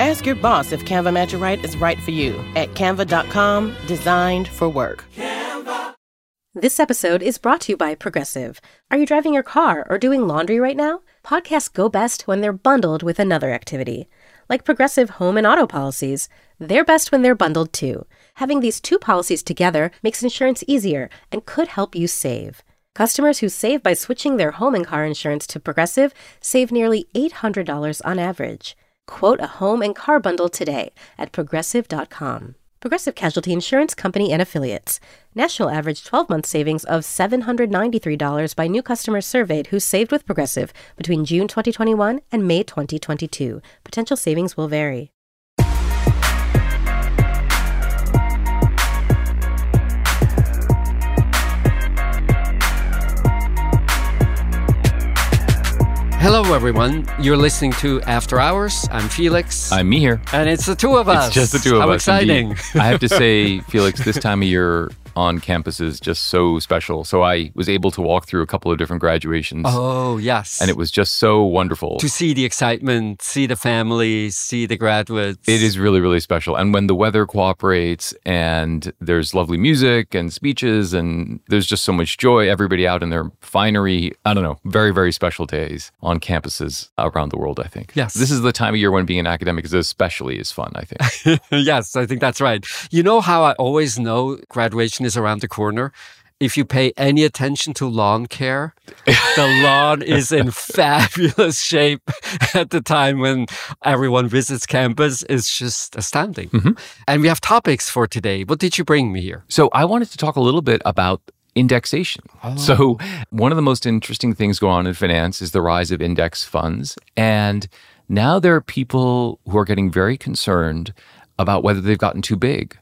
Ask your boss if Canva Magic Write is right for you at canva.com, designed for work. This episode is brought to you by Progressive. Are you driving your car or doing laundry right now? Podcasts go best when they're bundled with another activity. Like Progressive home and auto policies, they're best when they're bundled too. Having these two policies together makes insurance easier and could help you save. Customers who save by switching their home and car insurance to Progressive save nearly $800 on average. Quote a home and car bundle today at progressive.com. Progressive Casualty Insurance Company and Affiliates. National average 12 month savings of $793 by new customers surveyed who saved with Progressive between June 2021 and May 2022. Potential savings will vary. Hello, everyone. You're listening to After Hours. I'm Felix. I'm Mihir. and it's the two of us. It's just the two of us. How exciting. I have to say, Felix, this time of year on campus is just so special. So I was able to walk through a couple of different graduations, oh, yes. and it was just so wonderful. to see the excitement, see the families, see the graduates. It is really, really special. And when the weather cooperates and there's lovely music and speeches and there's just so much joy, everybody out in their finery. I don't know, very, very special days on campuses around the world, I think. Yes. This is the time of year when being an academic is especially is fun, I think. yes, I think that's right. You know how I always know graduation is around the corner? If you pay any attention to lawn care, the lawn is in fabulous shape at the time when everyone visits campus. It's just astounding. Mm-hmm. And we have topics for today. What did you bring me here? So I wanted to talk a little bit about indexation. So one of the most interesting things going on in finance is the rise of index funds. And now there are people who are getting very concerned about whether they've gotten too big.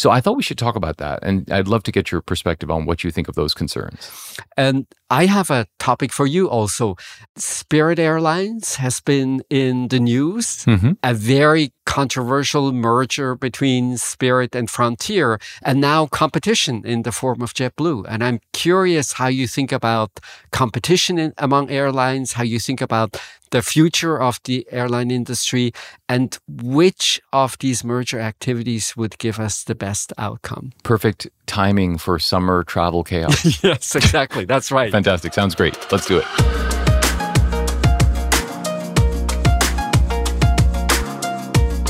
So I thought we should talk about that. And I'd love to get your perspective on what you think of those concerns. And I have a topic for you also. Spirit Airlines has been in the news, Mhm. a very controversial merger between Spirit and Frontier, and now competition in the form of JetBlue. And I'm curious how you think about competition in, among airlines, how you think about the future of the airline industry, and which of these merger activities would give us the best outcome. Perfect timing for summer travel chaos. yes, exactly. That's right. Fantastic. Sounds great. Let's do it.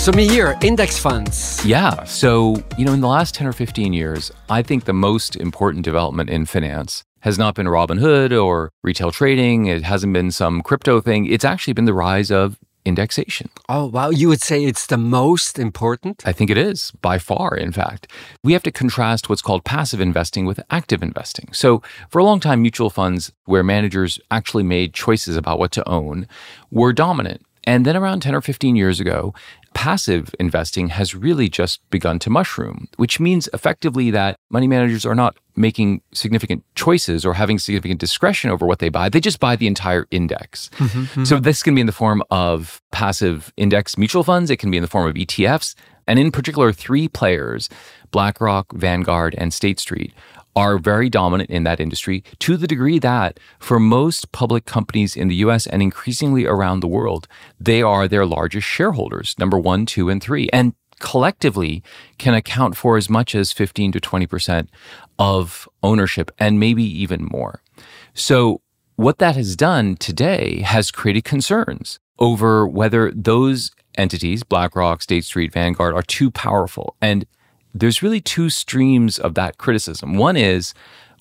So, Mihir, index funds. Yeah. So, you know, in the last 10 or 15 years, I think the most important development in finance has not been Robinhood or retail trading. It hasn't been some crypto thing. It's actually been the rise of indexation. Oh, wow. You would say it's the most important? I think it is by far, in fact. We have to contrast what's called passive investing with active investing. So, for a long time, mutual funds, where managers actually made choices about what to own, were dominant. And then around 10 or 15 years ago, passive investing has really just begun to mushroom, which means effectively that money managers are not making significant choices or having significant discretion over what they buy. They just buy the entire index. Mm-hmm, mm-hmm. So this can be in the form of passive index mutual funds, it can be in the form of ETFs, and in particular, three players, BlackRock, Vanguard, and State Street, are very dominant in that industry to the degree that for most public companies in the US and increasingly around the world, they are their largest shareholders, number one, two, and three. And collectively can account for as much as 15 to 20% of ownership and maybe even more. So what that has done today has created concerns over whether those entities, BlackRock, State Street, Vanguard, are too powerful. And there's really two streams of that criticism. One is,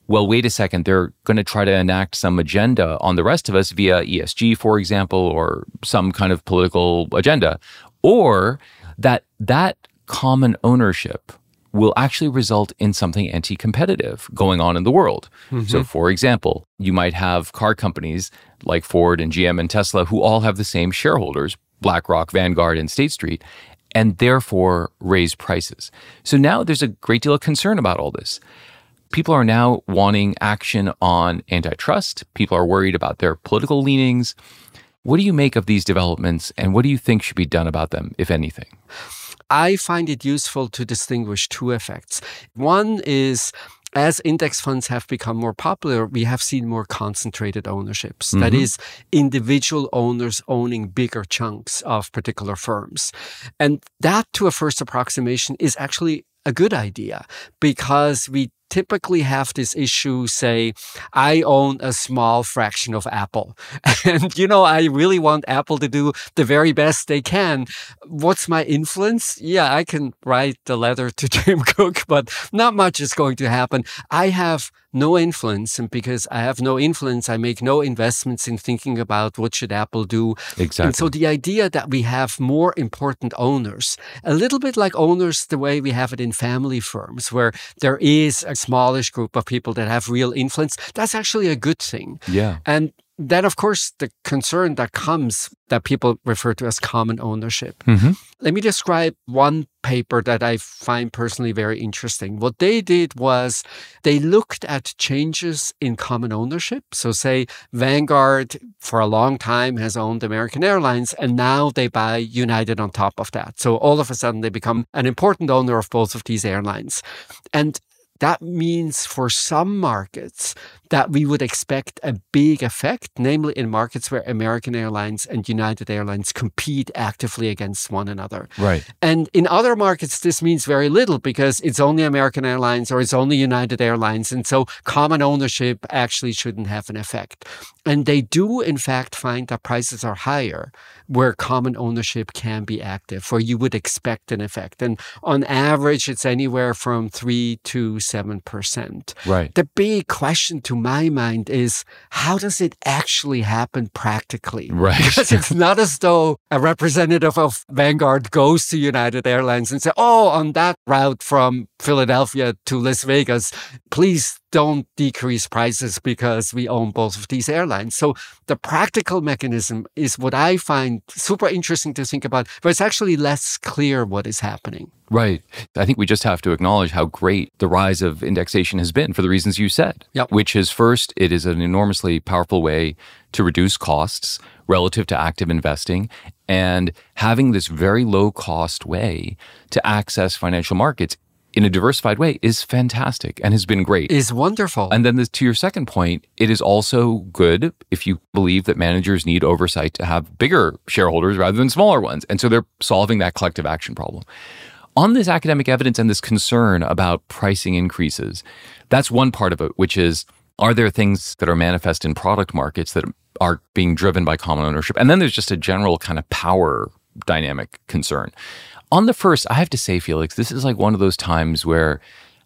well, wait a second, they're going to try to enact some agenda on the rest of us via ESG, for example, or some kind of political agenda, or that that common ownership will actually result in something anti competitive going on in the world. So, mm-hmm. for example, you might have car companies like Ford and GM and Tesla who all have the same shareholders BlackRock, Vanguard, and State Street. And therefore raise prices. So now there's a great deal of concern about all this. People are now wanting action on antitrust. People are worried about their political leanings. What do you make of these developments and what do you think should be done about them, if anything? I find it useful to distinguish two effects. One is as index funds have become more popular, we have seen more concentrated ownerships. Mm-hmm. That is, individual owners owning bigger chunks of particular firms. And that, to a first approximation, is actually a good idea because we typically have this issue say, I own a small fraction of Apple. And, you know, I really want Apple to do the very best they can. What's my influence? Yeah, I can write the letter to Tim Cook, but not much is going to happen. I have no influence. And because I have no influence, I make no investments in thinking about what should Apple do. Exactly. And so the idea that we have more important owners, a little bit like owners the way we have it in family firms, where there is a smallish group of people that have real influence, that's actually a good thing. Yeah. And then, of course, the concern that comes that people refer to as common ownership. Mm-hmm. Let me describe one paper that I find personally very interesting. What they did was they looked at changes in common ownership. So, say Vanguard for a long time has owned American Airlines, and now they buy United on top of that. So, all of a sudden, they become an important owner of both of these airlines. And that means for some markets that we would expect a big effect, namely in markets where American Airlines and United Airlines compete actively against one another. Right. And in other markets, this means very little because it's only American Airlines or it's only United Airlines. And so common ownership actually shouldn't have an effect. And they do, in fact, find that prices are higher where common ownership can be active, where you would expect an effect. And on average, it's anywhere from three to 7%. Right. The big question to my mind is how does it actually happen practically? Right. Because it's not as though a representative of Vanguard goes to United Airlines and say, oh, on that route from Philadelphia to Las Vegas, please don't decrease prices because we own both of these airlines. So the practical mechanism is what I find super interesting to think about, but it's actually less clear what is happening. Right. I think we just have to acknowledge how great the rise of indexation has been for the reasons you said. Yep. Which is first, it is an enormously powerful way to reduce costs relative to active investing and having this very low cost way to access financial markets in a diversified way is fantastic and has been great. Is wonderful. And then this, to your second point, it is also good if you believe that managers need oversight to have bigger shareholders rather than smaller ones. And so they're solving that collective action problem. On this academic evidence and this concern about pricing increases, that's one part of it, which is are there things that are manifest in product markets that are being driven by common ownership? And then there's just a general kind of power dynamic concern. On the first, I have to say, Felix, this is like one of those times where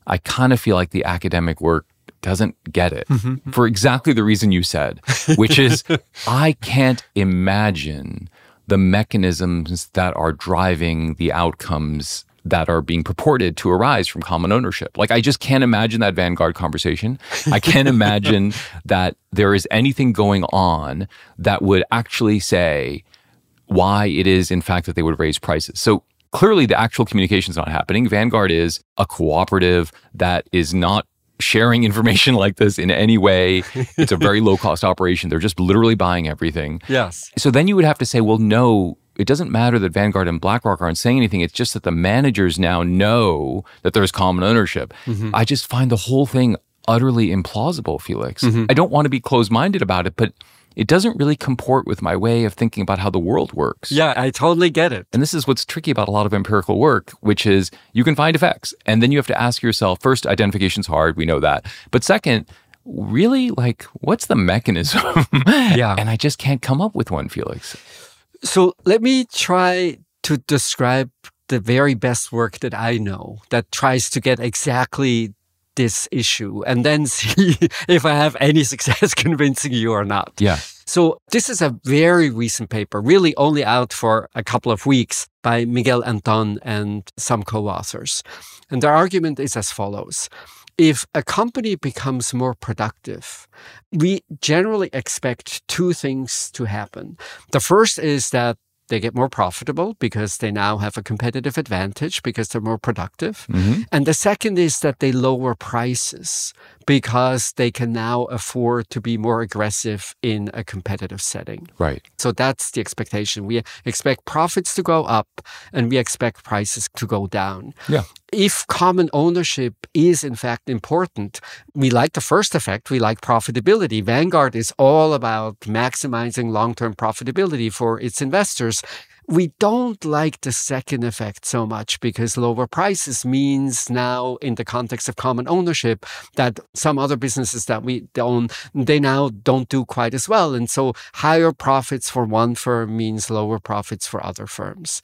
I kind of feel like the academic work doesn't get it mm-hmm. for exactly the reason you said, which is I can't imagine the mechanisms that are driving the outcomes that are being purported to arise from common ownership. Like, I just can't imagine that Vanguard conversation. I can't imagine that there is anything going on that would actually say why it is, in fact, that they would raise prices. So, clearly the actual communication is not happening. Vanguard is a cooperative that is not sharing information like this in any way. It's a very low cost operation. They're just literally buying everything. Yes. So then you would have to say, well, no, it doesn't matter that Vanguard and BlackRock aren't saying anything. It's just that the managers now know that there's common ownership. Mm-hmm. I just find the whole thing utterly implausible, Felix. Mm-hmm. I don't want to be closed minded about it, but it doesn't really comport with my way of thinking about how the world works. Yeah, I totally get it. And this is what's tricky about a lot of empirical work, which is you can find effects. And then you have to ask yourself first, identification's hard. We know that. But second, really, like, what's the mechanism? yeah. And I just can't come up with one, Felix. So let me try to describe the very best work that I know that tries to get exactly this issue and then see if I have any success convincing you or not. Yeah. So this is a very recent paper, really only out for a couple of weeks by Miguel Anton and some co-authors. And their argument is as follows. If a company becomes more productive, we generally expect two things to happen. The first is that they get more profitable because they now have a competitive advantage because they're more productive. Mhm. And the second is that they lower prices because they can now afford to be more aggressive in a competitive setting. Right. So that's the expectation. We expect profits to go up and we expect prices to go down. Yeah. If common ownership is in fact important, we like the first effect, we like profitability. Vanguard is all about maximizing long term profitability for its investors. We don't like the second effect so much because lower prices means now, in the context of common ownership, that some other businesses that we own, they now don't do quite as well. And so higher profits for one firm means lower profits for other firms.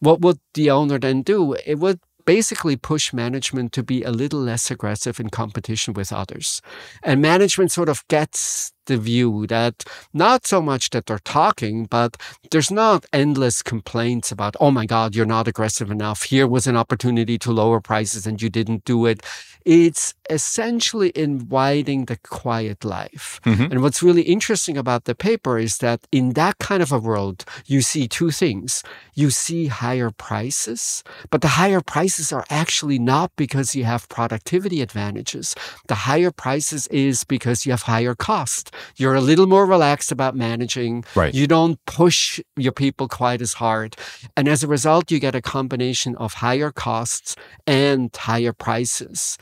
What would the owner then do? It would basically push management to be a little less aggressive in competition with others. And management sort of gets the view that not so much that they're talking, but there's not endless complaints about, oh my God, you're not aggressive enough. Here was an opportunity to lower prices and you didn't do it. It's essentially inviting the quiet life. Mm-hmm. And what's really interesting about the paper is that in that kind of a world, you see two things. You see higher prices, but the higher prices are actually not because you have productivity advantages. The higher prices is because you have higher cost. You're a little more relaxed about managing. Right. You don't push your people quite as hard. And as a result, you get a combination of higher costs and higher prices.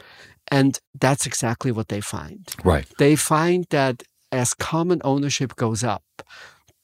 And that's exactly what they find. Right. They find that as common ownership goes up,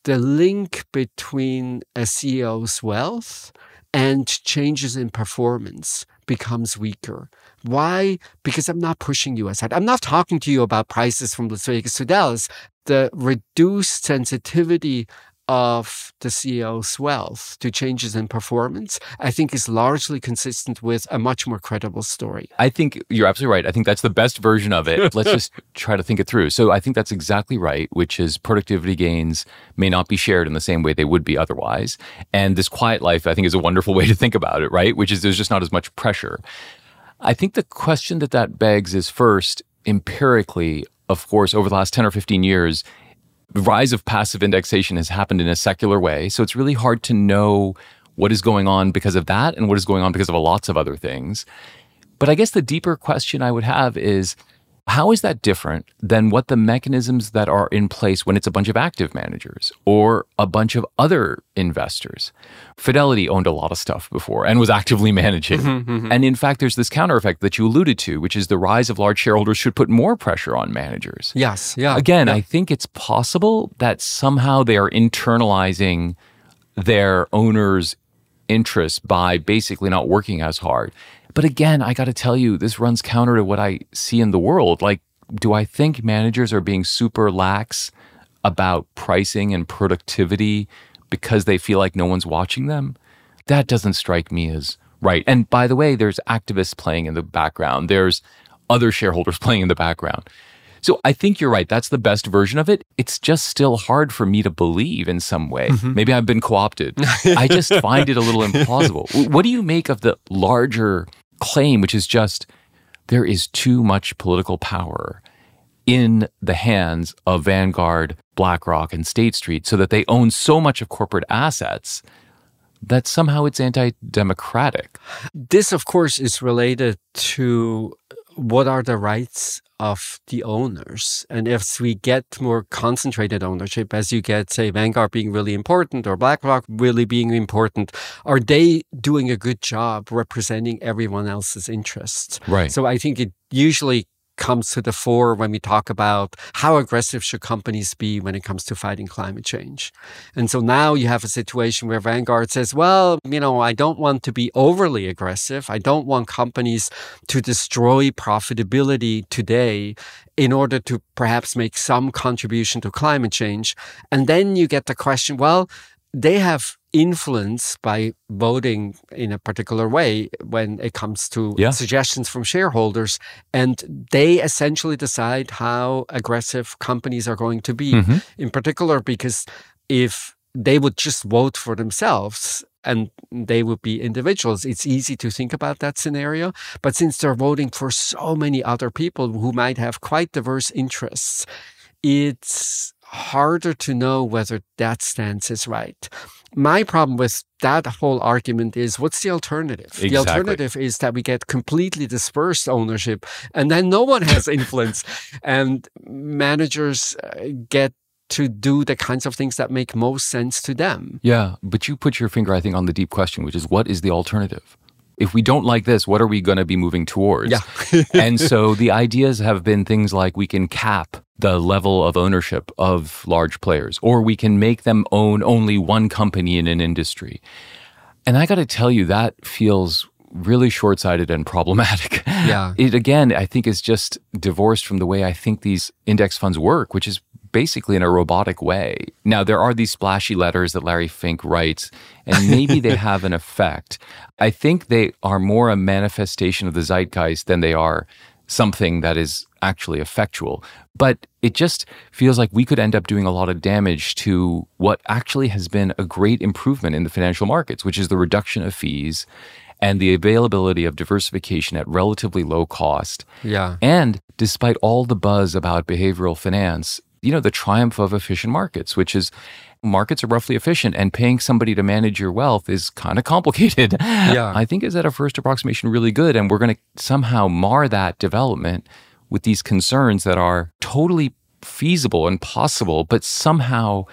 the link between a CEO's wealth and changes in performance becomes weaker. Why? Because I'm not pushing you aside. I'm not talking to you about prices from Las Vegas to Dallas. The reduced sensitivity of the CEO's wealth to changes in performance, I think is largely consistent with a much more credible story. I think you're absolutely right. I think that's the best version of it. Let's just try to think it through. So I think that's exactly right, which is productivity gains may not be shared in the same way they would be otherwise. And this quiet life, I think, is a wonderful way to think about it, right? Which is there's just not as much pressure. I think the question that that begs is first, empirically, of course, over the last 10 or 15 years, the rise of passive indexation has happened in a secular way. So it's really hard to know what is going on because of that and what is going on because of lots of other things. But I guess the deeper question I would have is how is that different than what the mechanisms that are in place when it's a bunch of active managers or a bunch of other investors? Fidelity owned a lot of stuff before and was actively managing. Mm-hmm, mm-hmm. And in fact, there's this counter effect that you alluded to, which is the rise of large shareholders should put more pressure on managers. Yes, yeah. Again, yeah. I think it's possible that somehow they are internalizing their owners' interests by basically not working as hard. But again, I got to tell you, this runs counter to what I see in the world. Like, do I think managers are being super lax about pricing and productivity because they feel like no one's watching them? That doesn't strike me as right. And by the way, there's activists playing in the background, there's other shareholders playing in the background. So I think you're right. That's the best version of it. It's just still hard for me to believe in some way. Mm-hmm. Maybe I've been co opted. I just find it a little implausible. What do you make of the larger claim, which is just there is too much political power in the hands of Vanguard, BlackRock, and State Street so that they own so much of corporate assets that somehow it's anti democratic? This, of course, is related to what are the rights of the owners. And if we get more concentrated ownership, as you get, say, Vanguard being really important or BlackRock really being important, are they doing a good job representing everyone else's interests? Right. So I think it usually comes to the fore when we talk about how aggressive should companies be when it comes to fighting climate change. And so now you have a situation where Vanguard says, well, you know, I don't want to be overly aggressive. I don't want companies to destroy profitability today in order to perhaps make some contribution to climate change. And then you get the question, well, they have influence by voting in a particular way when it comes to Yeah. suggestions from shareholders. And they essentially decide how aggressive companies are going to be, Mhm. in particular, because if they would just vote for themselves and they would be individuals, it's easy to think about that scenario. But since they're voting for so many other people who might have quite diverse interests, it's harder to know whether that stance is right. My problem with that whole argument is what's the alternative? Exactly. The alternative is that we get completely dispersed ownership and then no one has influence and managers uh, get to do the kinds of things that make most sense to them. Yeah, but you put your finger, I think, on the deep question, which is what is the alternative? If we don't like this, what are we going to be moving towards? Yeah. and so the ideas have been things like we can cap the level of ownership of large players, or we can make them own only one company in an industry. And I got to tell you, that feels really short sighted and problematic. Yeah. It again, I think, is just divorced from the way I think these index funds work, which is basically in a robotic way. Now, there are these splashy letters that Larry Fink writes, and maybe they have an effect. I think they are more a manifestation of the zeitgeist than they are something that is actually effectual. But it just feels like we could end up doing a lot of damage to what actually has been a great improvement in the financial markets, which is the reduction of fees and the availability of diversification at relatively low cost. Yeah. And despite all the buzz about behavioral finance, you know, the triumph of efficient markets, which is markets are roughly efficient and paying somebody to manage your wealth is kind of complicated. Yeah. I think is at a first approximation really good. And we're going to somehow mar that development with these concerns that are totally feasible and possible, but somehow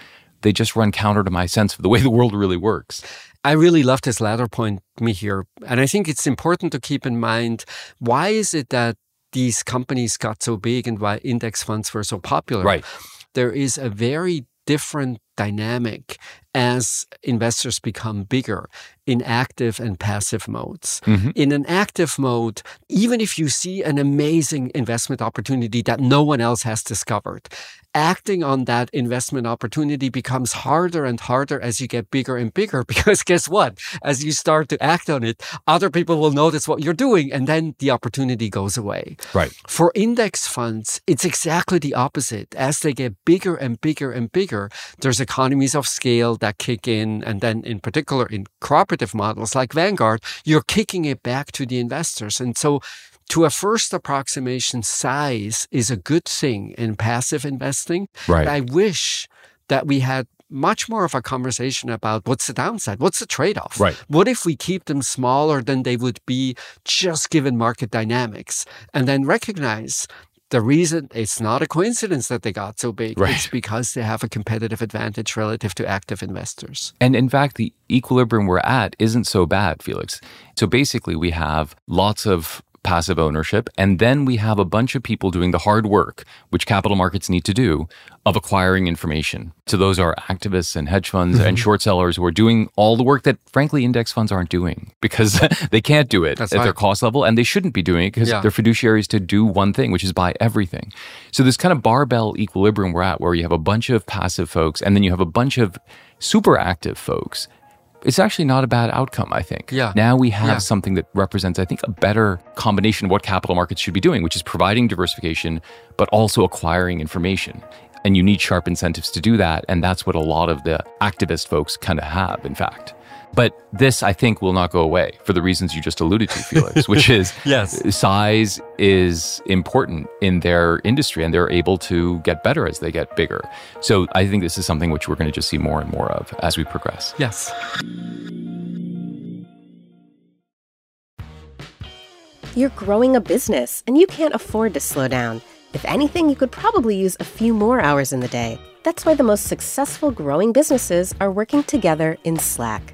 they just run counter to my sense of the way the world really works. I really love this latter point, Mihir. And I think it's important to keep in mind why is it that these companies got so big and why index funds were so popular. Right. There is a very different dynamic as investors become bigger in active and passive modes. Mm-hmm. In an active mode, even if you see an amazing investment opportunity that no one else has discovered, acting on that investment opportunity becomes harder and harder as you get bigger and bigger because guess what? As you start to act on it, other people will notice what you're doing and then the opportunity goes away. Right. For index funds, it's exactly the opposite. As they get bigger and bigger and bigger, there's economies of scale that kick in. And then in particular in cooperative models like Vanguard, you're kicking it back to the investors. And so to a first approximation, size is a good thing in passive investing. Right. I wish that we had much more of a conversation about what's the downside, what's the trade off. Right. What if we keep them smaller than they would be just given market dynamics, and then recognize. The reason it's not a coincidence that they got so big. Right. It's because they have a competitive advantage relative to active investors. And in fact, the equilibrium we're at isn't so bad, Felix. So basically, we have lots of passive ownership, and then we have a bunch of people doing the hard work, which capital markets need to do, of acquiring information. So those are activists and hedge funds and mm-hmm. short sellers who are doing all the work that, frankly, index funds aren't doing because they can't do it That's at their cost level, and they shouldn't be doing it because Yeah. they're fiduciaries to do one thing, which is buy everything. So this kind of barbell equilibrium we're at, where you have a bunch of passive folks, and then you have a bunch of super active folks. It's actually not a bad outcome, I think. Yeah. Now we have Yeah. something that represents, I think, a better combination of what capital markets should be doing, which is providing diversification, but also acquiring information. And you need sharp incentives to do that. And that's what a lot of the activist folks kind of have, in fact. But this, I think, will not go away for the reasons you just alluded to, Felix, which is Yes. size is important in their industry and they're able to get better as they get bigger. So I think this is something which we're going to just see more and more of as we progress. Yes. You're growing a business and you can't afford to slow down. If anything, you could probably use a few more hours in the day. That's why the most successful growing businesses are working together in Slack.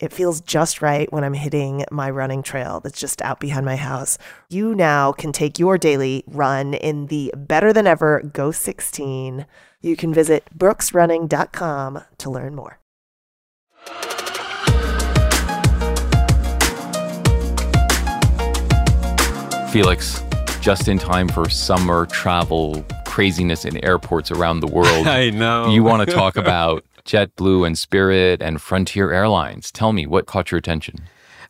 It feels just right when I'm hitting my running trail that's just out behind my house. You now can take your daily run in the better than ever Ghost 16 You can visit brooksrunning.com to learn more. Felix, just in time for summer travel craziness in airports around the world. I know. You want to talk about JetBlue and Spirit and Frontier Airlines. Tell me what caught your attention?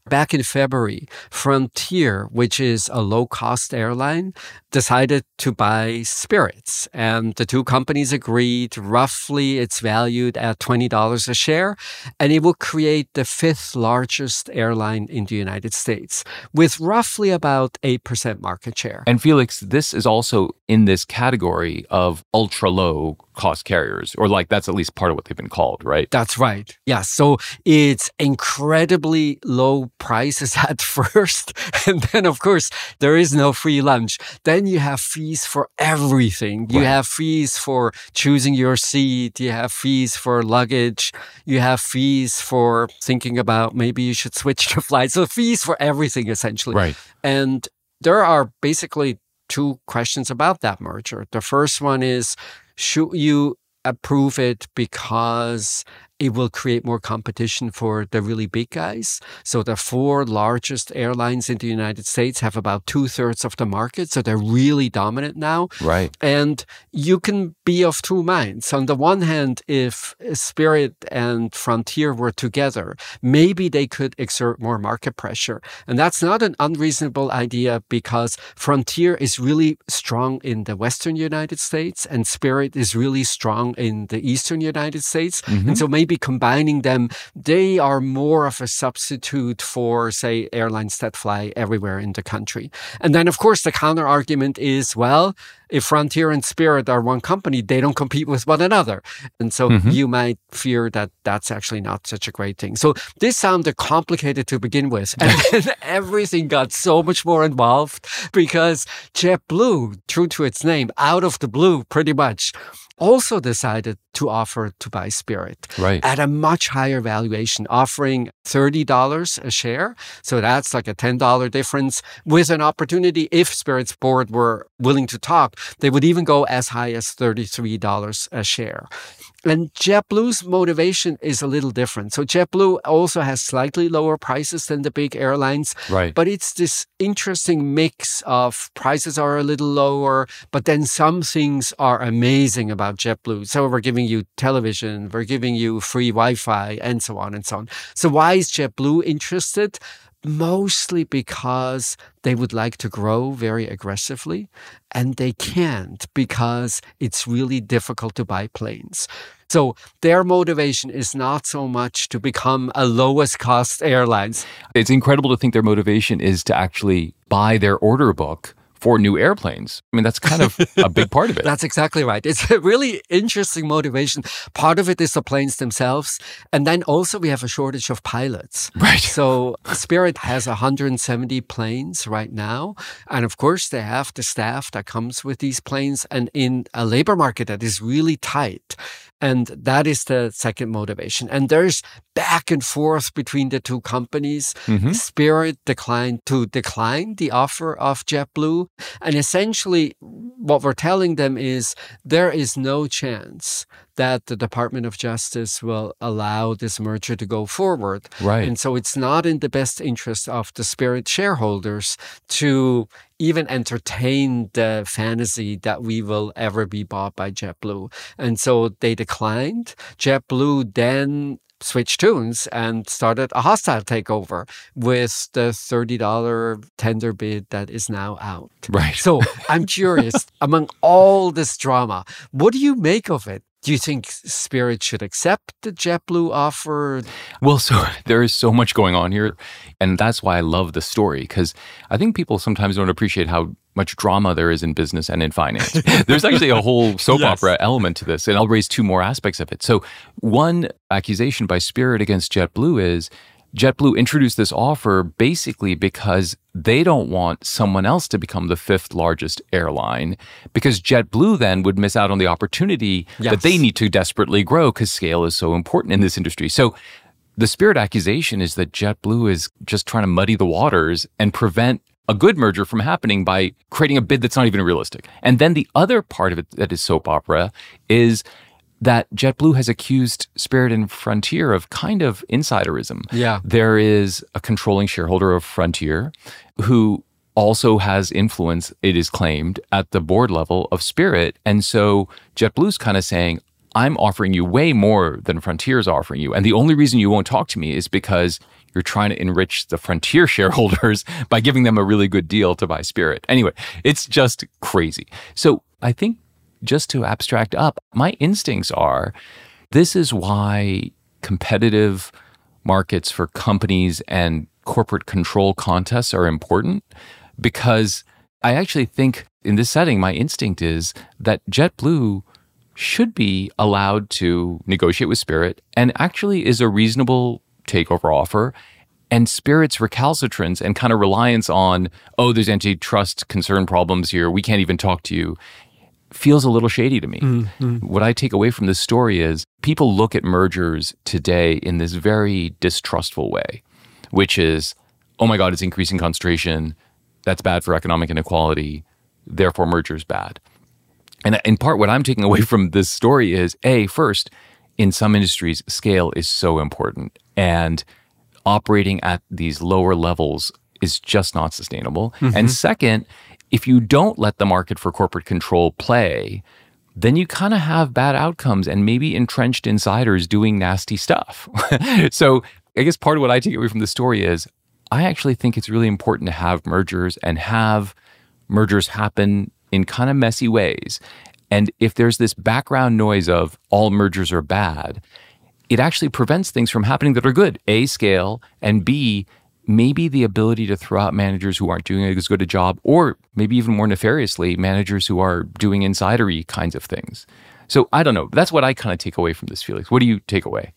Back in February, Frontier, which is a low cost airline, decided to buy Spirits. And the two companies agreed roughly it's valued at $20 a share. And it will create the fifth largest airline in the United States with roughly about 8% market share. And Felix, this is also in this category of ultra low cost carriers, or like that's at least part of what they've been called, right? That's right. Yeah. So it's incredibly low prices at first. And then, of course, there is no free lunch. Then you have fees for everything. You Right. have fees for choosing your seat. You have fees for luggage. You have fees for thinking about maybe you should switch the flight. So fees for everything, essentially. Right. And there are basically two questions about that merger. The first one is should you approve it because it will create more competition for the really big guys? So the four largest airlines in the United States have about two thirds of the market. So they're really dominant now. Right. And you can be of two minds. On the one hand, if Spirit and Frontier were together, maybe they could exert more market pressure. And that's not an unreasonable idea because Frontier is really strong in the Western United States and Spirit is really strong in the Eastern United States. And mm-hmm. so maybe combining them, they are more of a substitute for, say, airlines that fly everywhere in the country. And then, of course, the counter argument is, well, if Frontier and Spirit are one company, they don't compete with one another. And so mm-hmm. you might fear that that's actually not such a great thing. So this sounded complicated to begin with. And then everything got so much more involved because JetBlue, true to its name, out of the blue, pretty much, also decided to offer to buy Spirit Right. at a much higher valuation, offering $30 a share. So that's like a $10 difference with an opportunity. If Spirit's board were willing to talk, they would even go as high as $33 a share. And JetBlue's motivation is a little different. So JetBlue also has slightly lower prices than the big airlines, Right. but it's this interesting mix of prices are a little lower, but then some things are amazing about JetBlue. So we're giving you television, we're giving you free Wi-Fi, and so on and so on. So why is JetBlue interested? Mostly because they would like to grow very aggressively and they can't because it's really difficult to buy planes. So their motivation is not so much to become a lowest cost airlines. It's incredible to think their motivation is to actually buy their order book for new airplanes. I mean, that's kind of a big part of it. That's exactly right. It's a really interesting motivation. Part of it is the planes themselves. And then also we have a shortage of pilots. Right. So Spirit has 170 planes right now. And of course, they have the staff that comes with these planes and in a labor market that is really tight. And that is the second motivation. And there's back and forth between the two companies. Mm-hmm. Spirit declined to decline the offer of JetBlue. And essentially, what we're telling them is there is no chance that the Department of Justice will allow this merger to go forward. Right. And so it's not in the best interest of the Spirit shareholders to even entertain the fantasy that we will ever be bought by JetBlue. And so they declined. JetBlue then switched tunes and started a hostile takeover with the $30 tender bid that is now out. Right. So I'm curious, among all this drama, what do you make of it? Do you think Spirit should accept the JetBlue offer? Well, so there is so much going on here. And that's why I love the story, because I think people sometimes don't appreciate how much drama there is in business and in finance. There's actually a whole soap Yes. opera element to this. And I'll raise two more aspects of it. So, one accusation by Spirit against JetBlue is JetBlue introduced this offer basically because they don't want someone else to become the fifth largest airline because JetBlue then would miss out on the opportunity that they need to desperately grow because scale is so important in this industry. So the spirit accusation is that JetBlue is just trying to muddy the waters and prevent a good merger from happening by creating a bid that's not even realistic. And then the other part of it that is soap opera is that JetBlue has accused Spirit and Frontier of kind of insiderism. Yeah. There is a controlling shareholder of Frontier who also has influence, it is claimed, at the board level of Spirit. And so JetBlue's kind of saying, I'm offering you way more than Frontier's offering you. And the only reason you won't talk to me is because you're trying to enrich the Frontier shareholders by giving them a really good deal to buy Spirit. Anyway, it's just crazy. So I think just to abstract up, my instincts are this is why competitive markets for companies and corporate control contests are important because I actually think in this setting, my instinct is that JetBlue should be allowed to negotiate with Spirit and actually is a reasonable takeover offer. And Spirit's recalcitrance and kind of reliance on, oh, there's antitrust concern problems here. We can't even talk to you feels a little shady to me. Mm-hmm. What I take away from this story is people look at mergers today in this very distrustful way, which is, oh my God, it's increasing concentration. That's bad for economic inequality. Therefore, merger's bad. And in part, what I'm taking away from this story is A, first, in some industries, scale is so important. And operating at these lower levels is just not sustainable. Mm-hmm. And second, if you don't let the market for corporate control play, then you kind of have bad outcomes and maybe entrenched insiders doing nasty stuff. so I guess part of what I take away from the story is I actually think it's really important to have mergers and have mergers happen in kind of messy ways. And if there's this background noise of all mergers are bad, it actually prevents things from happening that are good. A, scale, and B, maybe the ability to throw out managers who aren't doing as good a job, or maybe even more nefariously, managers who are doing insidery kinds of things. So I don't know. That's what I kind of take away from this, Felix. What do you take away?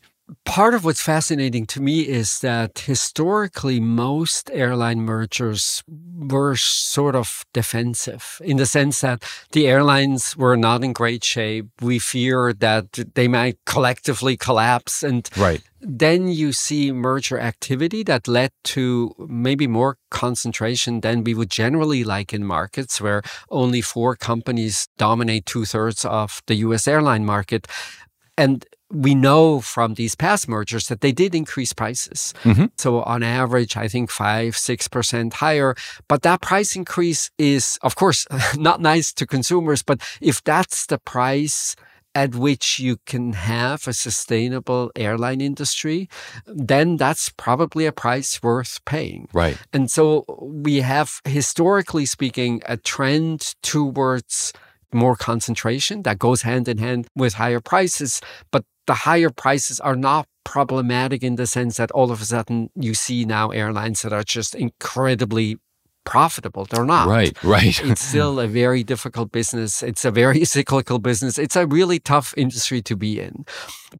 Part of what's fascinating to me is that historically most airline mergers were sort of defensive in the sense that the airlines were not in great shape. We fear that they might collectively collapse and right. then you see merger activity that led to maybe more concentration than we would generally like in markets where only four companies dominate two thirds of the US airline market. And we know from these past mergers that they did increase prices. Mm-hmm. So on average, I think five, six percent higher. But that price increase is, of course, not nice to consumers. But if that's the price at which you can have a sustainable airline industry, then that's probably a price worth paying. Right. And so we have, historically speaking, a trend towards more concentration that goes hand in hand with higher prices. But the higher prices are not problematic in the sense that all of a sudden you see now airlines that are just incredibly profitable. They're not. Right, right. it's still a very difficult business. It's a very cyclical business. It's a really tough industry to be in.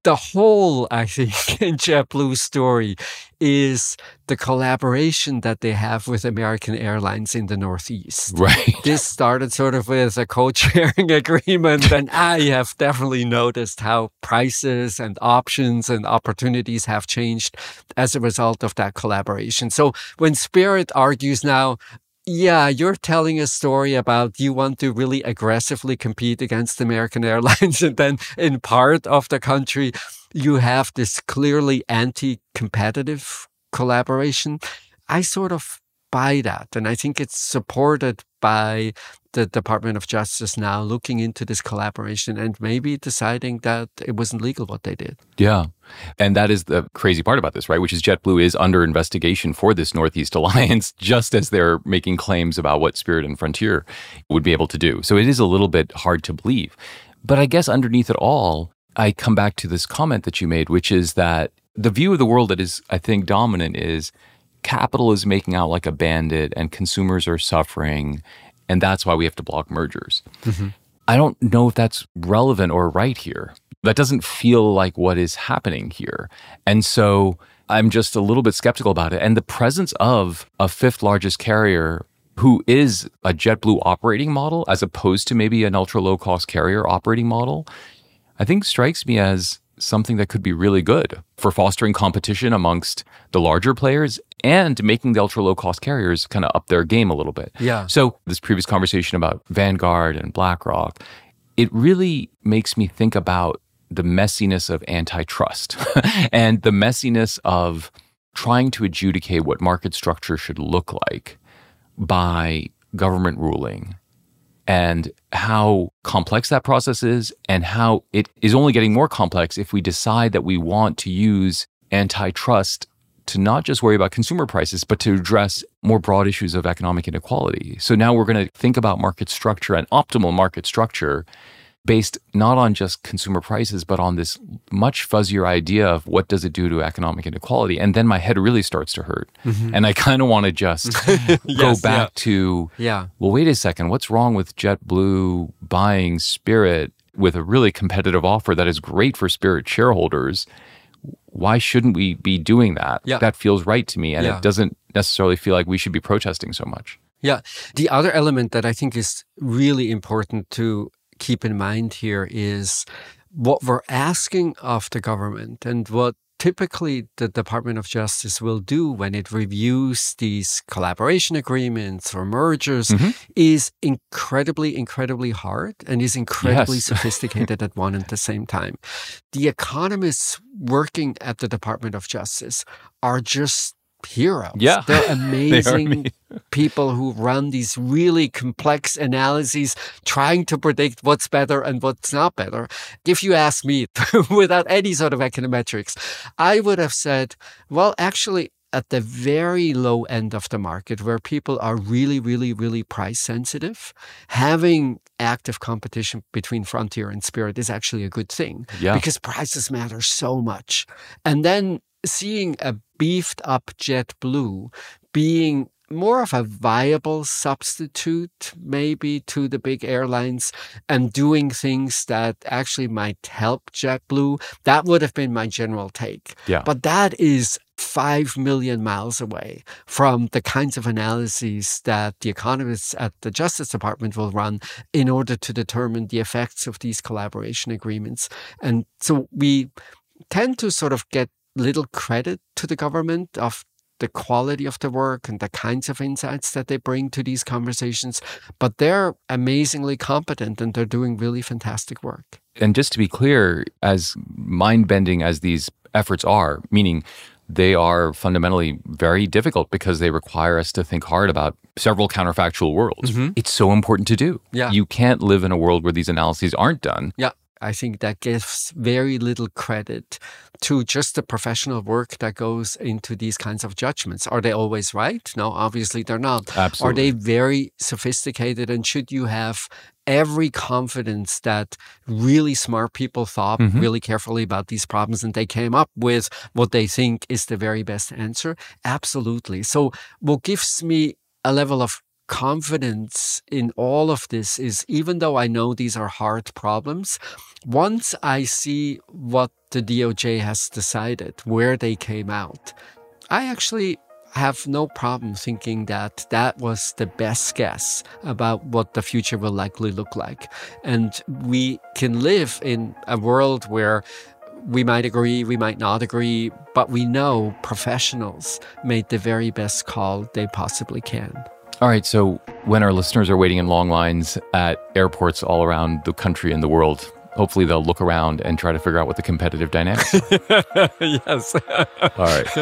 The whole, I think, in JetBlue story is the collaboration that they have with American Airlines in the Northeast. Right. This started sort of with a code-sharing agreement, and I have definitely noticed how prices and options and opportunities have changed as a result of that collaboration. So when Spirit argues now, yeah, you're telling a story about you want to really aggressively compete against American Airlines, and then in part of the country, you have this clearly anti competitive collaboration. I sort of buy that. And I think it's supported by the Department of Justice now looking into this collaboration and maybe deciding that it wasn't legal what they did. Yeah. And that is the crazy part about this, right? Which is JetBlue is under investigation for this Northeast Alliance, just as they're making claims about what Spirit and Frontier would be able to do. So it is a little bit hard to believe. But I guess underneath it all, I come back to this comment that you made, which is that the view of the world that is, I think, dominant is capital is making out like a bandit and consumers are suffering. And that's why we have to block mergers. Mm-hmm. I don't know if that's relevant or right here. That doesn't feel like what is happening here. And so I'm just a little bit skeptical about it. And the presence of a fifth largest carrier who is a JetBlue operating model as opposed to maybe an ultra low cost carrier operating model, I think strikes me as something that could be really good for fostering competition amongst the larger players and making the ultra low cost carriers kind of up their game a little bit. Yeah. So, this previous conversation about Vanguard and BlackRock, it really makes me think about the messiness of antitrust and the messiness of trying to adjudicate what market structure should look like by government ruling and how complex that process is and how it is only getting more complex if we decide that we want to use antitrust to not just worry about consumer prices, but to address more broad issues of economic inequality. So now we're going to think about market structure and optimal market structure based not on just consumer prices, but on this much fuzzier idea of what does it do to economic inequality. And then my head really starts to hurt. Mm-hmm. And I kind of want to just yes, go back yeah. to, yeah. well, wait a second, what's wrong with JetBlue buying Spirit with a really competitive offer that is great for Spirit shareholders? Why shouldn't we be doing that? Yeah. That feels right to me. And Yeah. it doesn't necessarily feel like we should be protesting so much. Yeah. The other element that I think is really important to keep in mind here is what we're asking of the government and what typically the Department of Justice will do when it reviews these collaboration agreements or mergers Mhm. is incredibly, incredibly hard and is incredibly Yes. sophisticated at one and the same time. The economists working at the Department of Justice are just heroes. Yeah. They're amazing me. people who run these really complex analyses trying to predict what's better and what's not better. If you ask me without any sort of econometrics, I would have said, well, actually, at the very low end of the market where people are really, really, really price sensitive, having active competition between Frontier and Spirit is actually a good thing Yeah. because prices matter so much. And then seeing a beefed up JetBlue being more of a viable substitute, maybe to the big airlines and doing things that actually might help JetBlue, that would have been my general take. Yeah. But that is five million miles away from the kinds of analyses that the economists at the Justice Department will run in order to determine the effects of these collaboration agreements. And so we tend to sort of get little credit to the government of the quality of the work and the kinds of insights that they bring to these conversations, but they're amazingly competent and they're doing really fantastic work. And just to be clear, as mind bending as these efforts are, meaning they are fundamentally very difficult because they require us to think hard about several counterfactual worlds. Mm-hmm. It's so important to do. Yeah. You can't live in a world where these analyses aren't done. Yeah. I think that gives very little credit to just the professional work that goes into these kinds of judgments. Are they always right? No, obviously they're not. Absolutely. Are they very sophisticated? And should you have every confidence that really smart people thought Mhm. really carefully about these problems and they came up with what they think is the very best answer? Absolutely. So, what gives me a level of confidence in all of this is even though I know these are hard problems, once I see what the DOJ has decided, where they came out, I actually have no problem thinking that that was the best guess about what the future will likely look like. And we can live in a world where we might agree, we might not agree, but we know professionals made the very best call they possibly can. All right. So when our listeners are waiting in long lines at airports all around the country and the world, hopefully they'll look around and try to figure out what the competitive dynamics are. yes. all right.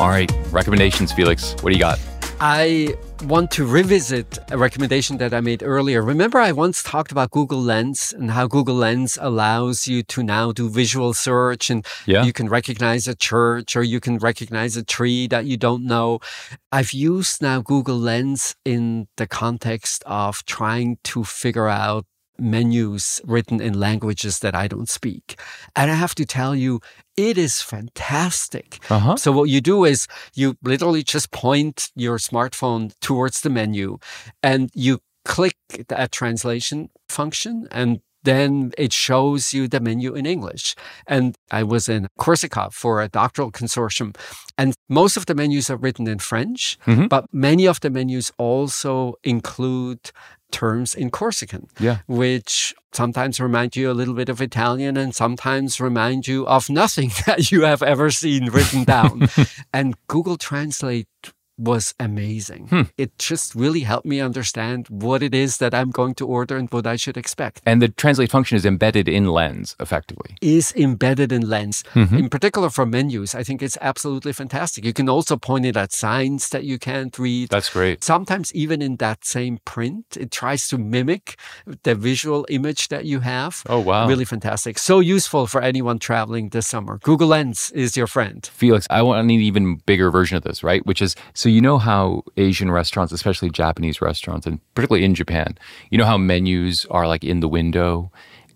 All right. Recommendations, Felix. What do you got? I want to revisit a recommendation that I made earlier. Remember, I once talked about Google Lens and how Google Lens allows you to now do visual search and Yeah. you can recognize a church or you can recognize a tree that you don't know. I've used now Google Lens in the context of trying to figure out menus written in languages that I don't speak. And I have to tell you, it is fantastic. Uh huh. So what you do is you literally just point your smartphone towards the menu and you click that translation function and then it shows you the menu in English. And I was in Corsica for a doctoral consortium and most of the menus are written in French, Mhm. but many of the menus also include terms in Corsican, Yeah. which sometimes remind you a little bit of Italian and sometimes remind you of nothing that you have ever seen written down. and Google Translate was amazing. Hmm. It just really helped me understand what it is that I'm going to order and what I should expect. And the translate function is embedded in Lens effectively. Is embedded in Lens. Mhm. In particular for menus, I think it's absolutely fantastic. You can also point it at signs that you can't read. That's great. Sometimes, even in that same print, it tries to mimic the visual image that you have. Oh, wow. Really fantastic. So useful for anyone traveling this summer. Google Lens is your friend. Felix, I want an even bigger version of this, right? Which is so you know how Asian restaurants, especially Japanese restaurants, and particularly in Japan, you know how menus are like in the window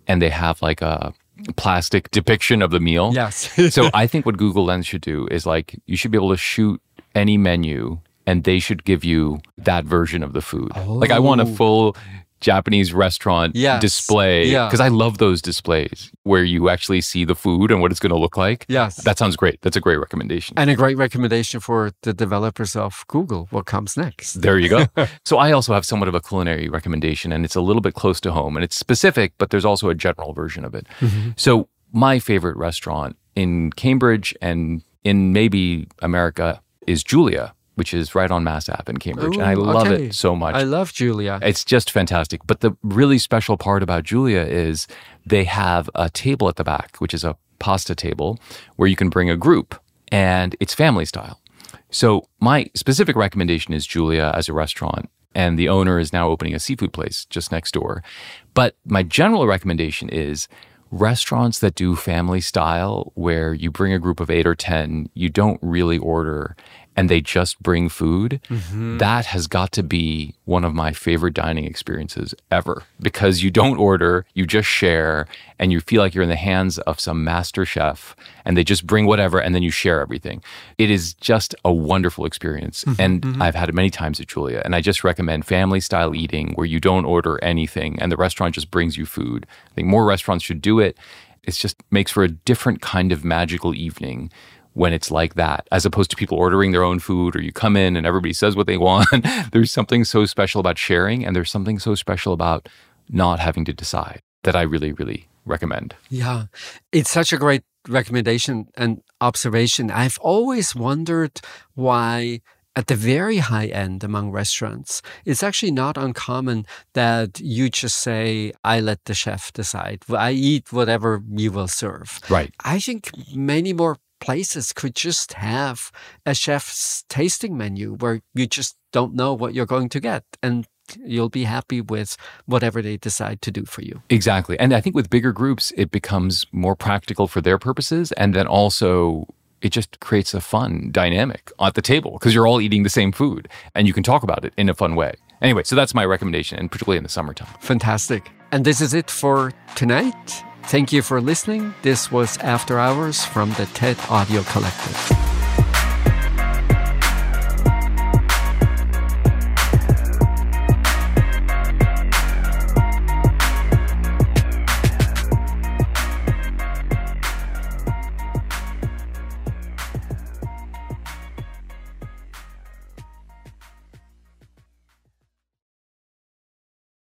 and they have like a plastic depiction of the meal? Yes. so I think what Google Lens should do is like you should be able to shoot any menu and they should give you that version of the food. Like I want a Oh. full Japanese restaurant Yes. display Yeah. because I love those displays where you actually see the food and what it's going to look like. Yes. That sounds great. That's a great recommendation. and a great recommendation for the developers of Google. What comes next? There you go. so I also have somewhat of a culinary recommendation and it's a little bit close to home and it's specific, but there's also a general version of it. Mm-hmm. So my favorite restaurant in Cambridge and in maybe America is Giulia, which is right on Mass Ave in Cambridge. and I love okay. it so much. I love Giulia. It's just fantastic. But the really special part about Giulia is they have a table at the back, which is a pasta table where you can bring a group and it's family style. So my specific recommendation is Giulia as a restaurant and the owner is now opening a seafood place just next door. But my general recommendation is restaurants that do family style where you bring a group of 8 or 10, you don't really order and they just bring food, mm-hmm. that has got to be one of my favorite dining experiences ever because you don't order, you just share, and you feel like you're in the hands of some master chef and they just bring whatever and then you share everything. It is just a wonderful experience. Mm-hmm, and mm-hmm. I've had it many times at Giulia, and I just recommend family style eating where you don't order anything and the restaurant just brings you food. I think more restaurants should do it. It just makes for a different kind of magical evening when it's like that, as opposed to people ordering their own food or you come in and everybody says what they want. there's something so special about sharing, and there's something so special about not having to decide that I really, really recommend. Yeah, it's such a great recommendation and observation. I've always wondered why. At the very high end among restaurants, it's actually not uncommon that you just say, I let the chef decide. I eat whatever you will serve. Right. I think many more places could just have a chef's tasting menu where you just don't know what you're going to get and you'll be happy with whatever they decide to do for you. Exactly. And I think with bigger groups, it becomes more practical for their purposes. And then also, it just creates a fun dynamic at the table because you're all eating the same food and you can talk about it in a fun way. Anyway, so that's my recommendation, and particularly in the summertime. Fantastic. And this is it for tonight. Thank you for listening. This was After Hours from the TED Audio Collective.